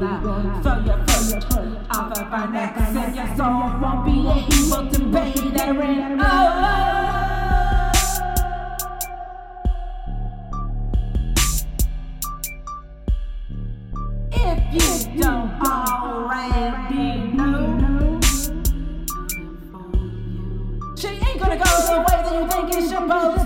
gonna fill your first off of our necks, and your soul won't be able to pay that rent. Oh. If you don't already know, she ain't gonna go the way that you think it's supposed